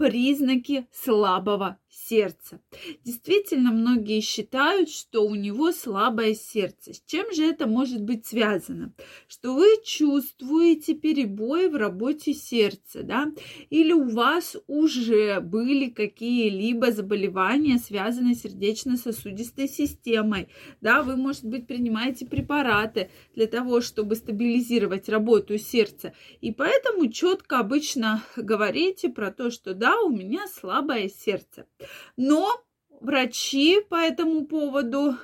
признаки слабого сердца. Действительно, многие считают, что у него слабое сердце. С чем же это может быть связано? Что вы чувствуете перебои в работе сердца, да? Или у вас уже были какие-либо заболевания, связанные с сердечно-сосудистой системой, да? Вы, может быть, принимаете препараты для того, чтобы стабилизировать работу сердца. И поэтому четко обычно говорите про то, что да, у меня слабое сердце. Но врачи по этому поводу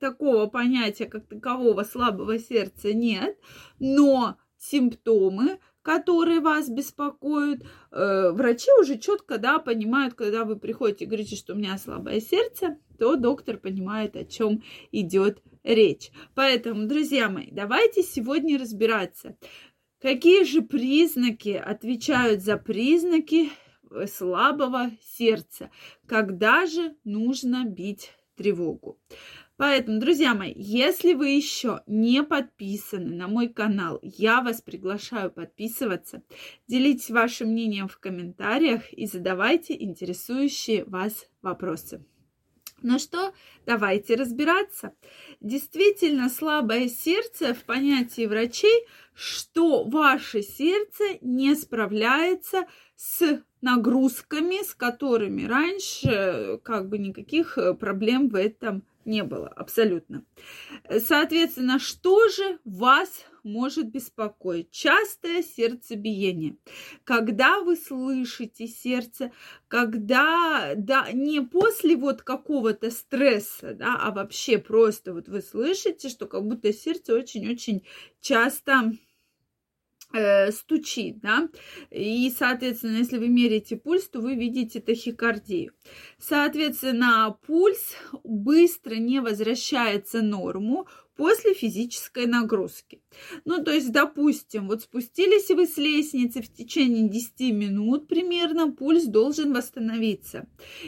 такого понятия, как такового слабого сердца, нет. Но симптомы, которые вас беспокоят, э, врачи уже четко, да, понимают, когда вы приходите и говорите, что у меня слабое сердце, то доктор понимает, о чем идет речь. Поэтому, друзья мои, давайте сегодня разбираться, какие же признаки отвечают за признаки слабого сердца. Когда же нужно бить тревогу? Поэтому, друзья мои, если вы еще не подписаны на мой канал, я вас приглашаю подписываться. Делитесь вашим мнением в комментариях и задавайте интересующие вас вопросы. Ну что, давайте разбираться. Действительно, слабое сердце в понятии врачей, что ваше сердце не справляется с нагрузками, с которыми раньше как бы никаких э, проблем в этом не было абсолютно. Соответственно, что же вас может беспокоить? Частое сердцебиение. Когда вы слышите сердце, когда, да, не после вот какого-то стресса, да, а вообще просто вот вы слышите, что как будто сердце очень-очень часто Э, стучит, да, и, соответственно, если вы меряете пульс, то вы видите тахикардию. Соответственно, пульс быстро не возвращается норму, после физической нагрузки. Ну, то есть, допустим, вот спустились вы с лестницы в течение 10 минут примерно, пульс должен восстановиться.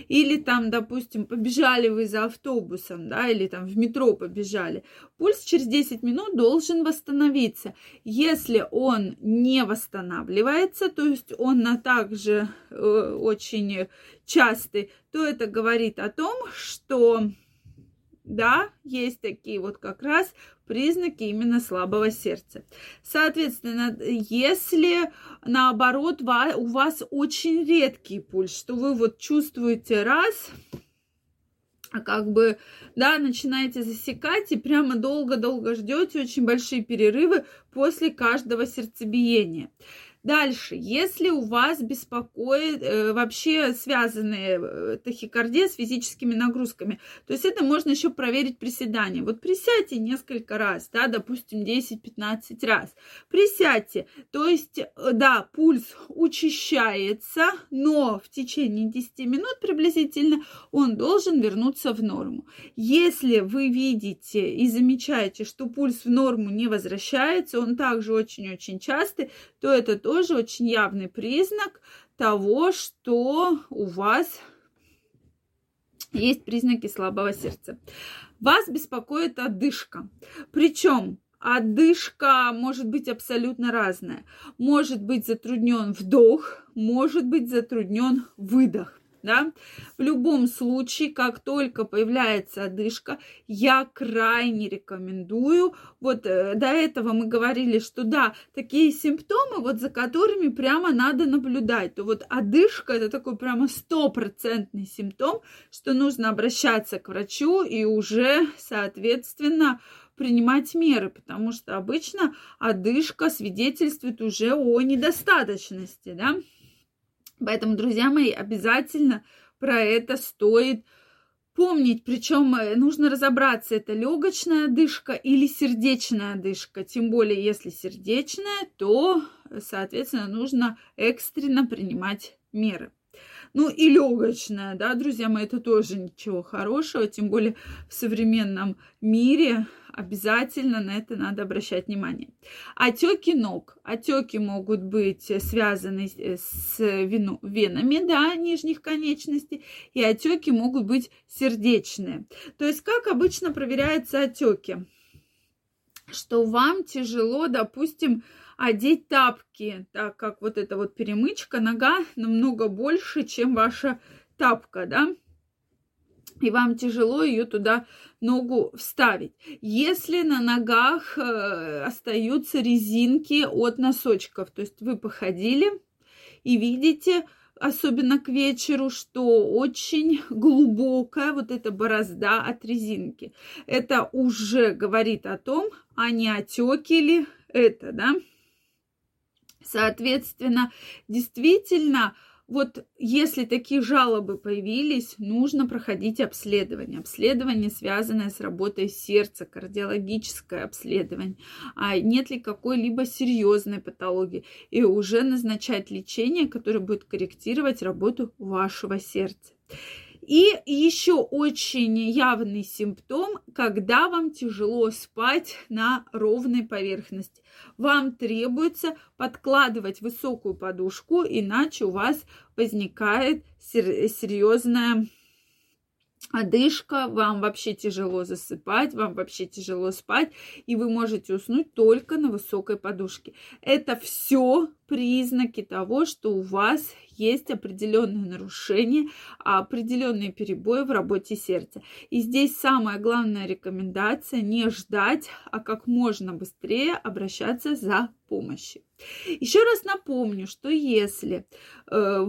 Или там, допустим, побежали вы за автобусом, да, или там в метро побежали. Пульс через 10 минут должен восстановиться. Если он не восстанавливается, то есть он на также э, очень частый, то это говорит о том, что да, есть такие вот как раз признаки именно слабого сердца. Соответственно, если наоборот у вас очень редкий пульс, что вы вот чувствуете раз, а как бы, да, начинаете засекать и прямо долго-долго ждете очень большие перерывы после каждого сердцебиения. Дальше, если у вас беспокоит э, вообще связанные э, тахикардия с физическими нагрузками, то есть это можно еще проверить приседанием. Вот присядьте несколько раз, да, допустим, 10-15 раз. Присядьте, то есть, э, да, пульс учащается, но в течение 10 минут приблизительно он должен вернуться в норму. Если вы видите и замечаете, что пульс в норму не возвращается, он также очень-очень частый, то это тоже очень явный признак того, что у вас есть признаки слабого сердца. Вас беспокоит одышка. Причем одышка может быть абсолютно разная. Может быть затруднен вдох, может быть затруднен выдох да. В любом случае, как только появляется одышка, я крайне рекомендую, вот э, до этого мы говорили, что да, такие симптомы, вот за которыми прямо надо наблюдать, то вот одышка это такой прямо стопроцентный симптом, что нужно обращаться к врачу и уже, соответственно, принимать меры, потому что обычно одышка свидетельствует уже о недостаточности, да. Поэтому, друзья мои, обязательно про это стоит помнить. Причем э, нужно разобраться, это легочная дышка или сердечная дышка. Тем более, если сердечная, то, соответственно, нужно экстренно принимать меры. Ну и легочная, да, друзья мои, это тоже ничего хорошего, тем более в современном мире обязательно на это надо обращать внимание. Отеки ног. Отеки могут быть связаны с венами, да, нижних конечностей, и отеки могут быть сердечные. То есть, как обычно проверяются отеки? Что вам тяжело, допустим, одеть тапки, так как вот эта вот перемычка, нога намного больше, чем ваша тапка, да, и вам тяжело ее туда ногу вставить. Если на ногах э, остаются резинки от носочков, то есть вы походили и видите, особенно к вечеру, что очень глубокая вот эта борозда от резинки. Это уже говорит о том, а не отеки ли это, да? Соответственно, действительно, вот если такие жалобы появились, нужно проходить обследование. Обследование, связанное с работой сердца, кардиологическое обследование. А нет ли какой-либо серьезной патологии. И уже назначать лечение, которое будет корректировать работу вашего сердца. И еще очень явный симптом, когда вам тяжело спать на ровной поверхности. Вам требуется подкладывать высокую подушку, иначе у вас возникает серьезная одышка, вам вообще тяжело засыпать, вам вообще тяжело спать, и вы можете уснуть только на высокой подушке. Это все признаки того, что у вас есть определенные нарушения, определенные перебои в работе сердца. И здесь самая главная рекомендация не ждать, а как можно быстрее обращаться за помощью. Еще раз напомню, что если э,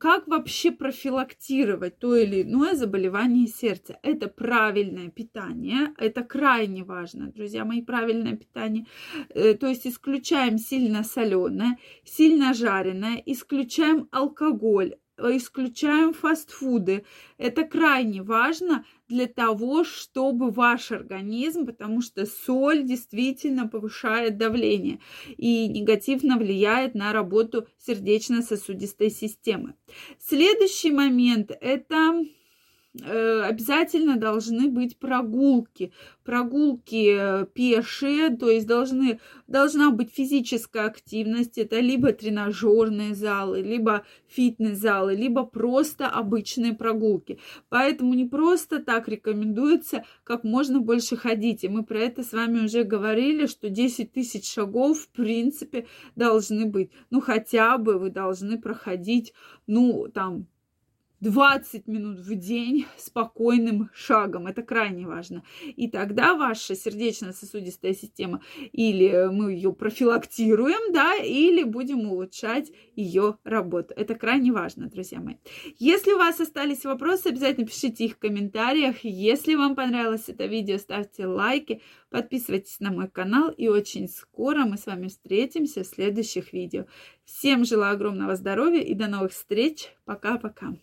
как вообще профилактировать то или иное заболевание сердца, это правильное питание, это крайне важно, друзья мои, правильное питание. Э, то есть исключаем сильно соленое, сильно жареное, исключаем алкоголь, исключаем фастфуды. Это крайне важно для того, чтобы ваш организм, потому что соль действительно повышает давление и негативно влияет на работу сердечно-сосудистой системы. Следующий момент – это Э, обязательно должны быть прогулки. Прогулки э, пешие, то есть должны, должна быть физическая активность. Это либо тренажерные залы, либо фитнес-залы, либо просто обычные прогулки. Поэтому не просто так рекомендуется как можно больше ходить. И мы про это с вами уже говорили, что 10 тысяч шагов в принципе должны быть. Ну хотя бы вы должны проходить, ну там 20 минут в день спокойным шагом. Это крайне важно. И тогда ваша сердечно-сосудистая система или мы ее профилактируем, да, или будем улучшать ее работу. Это крайне важно, друзья мои. Если у вас остались вопросы, обязательно пишите их в комментариях. Если вам понравилось это видео, ставьте лайки, подписывайтесь на мой канал. И очень скоро мы с вами встретимся в следующих видео. Всем желаю огромного здоровья и до новых встреч. Пока-пока.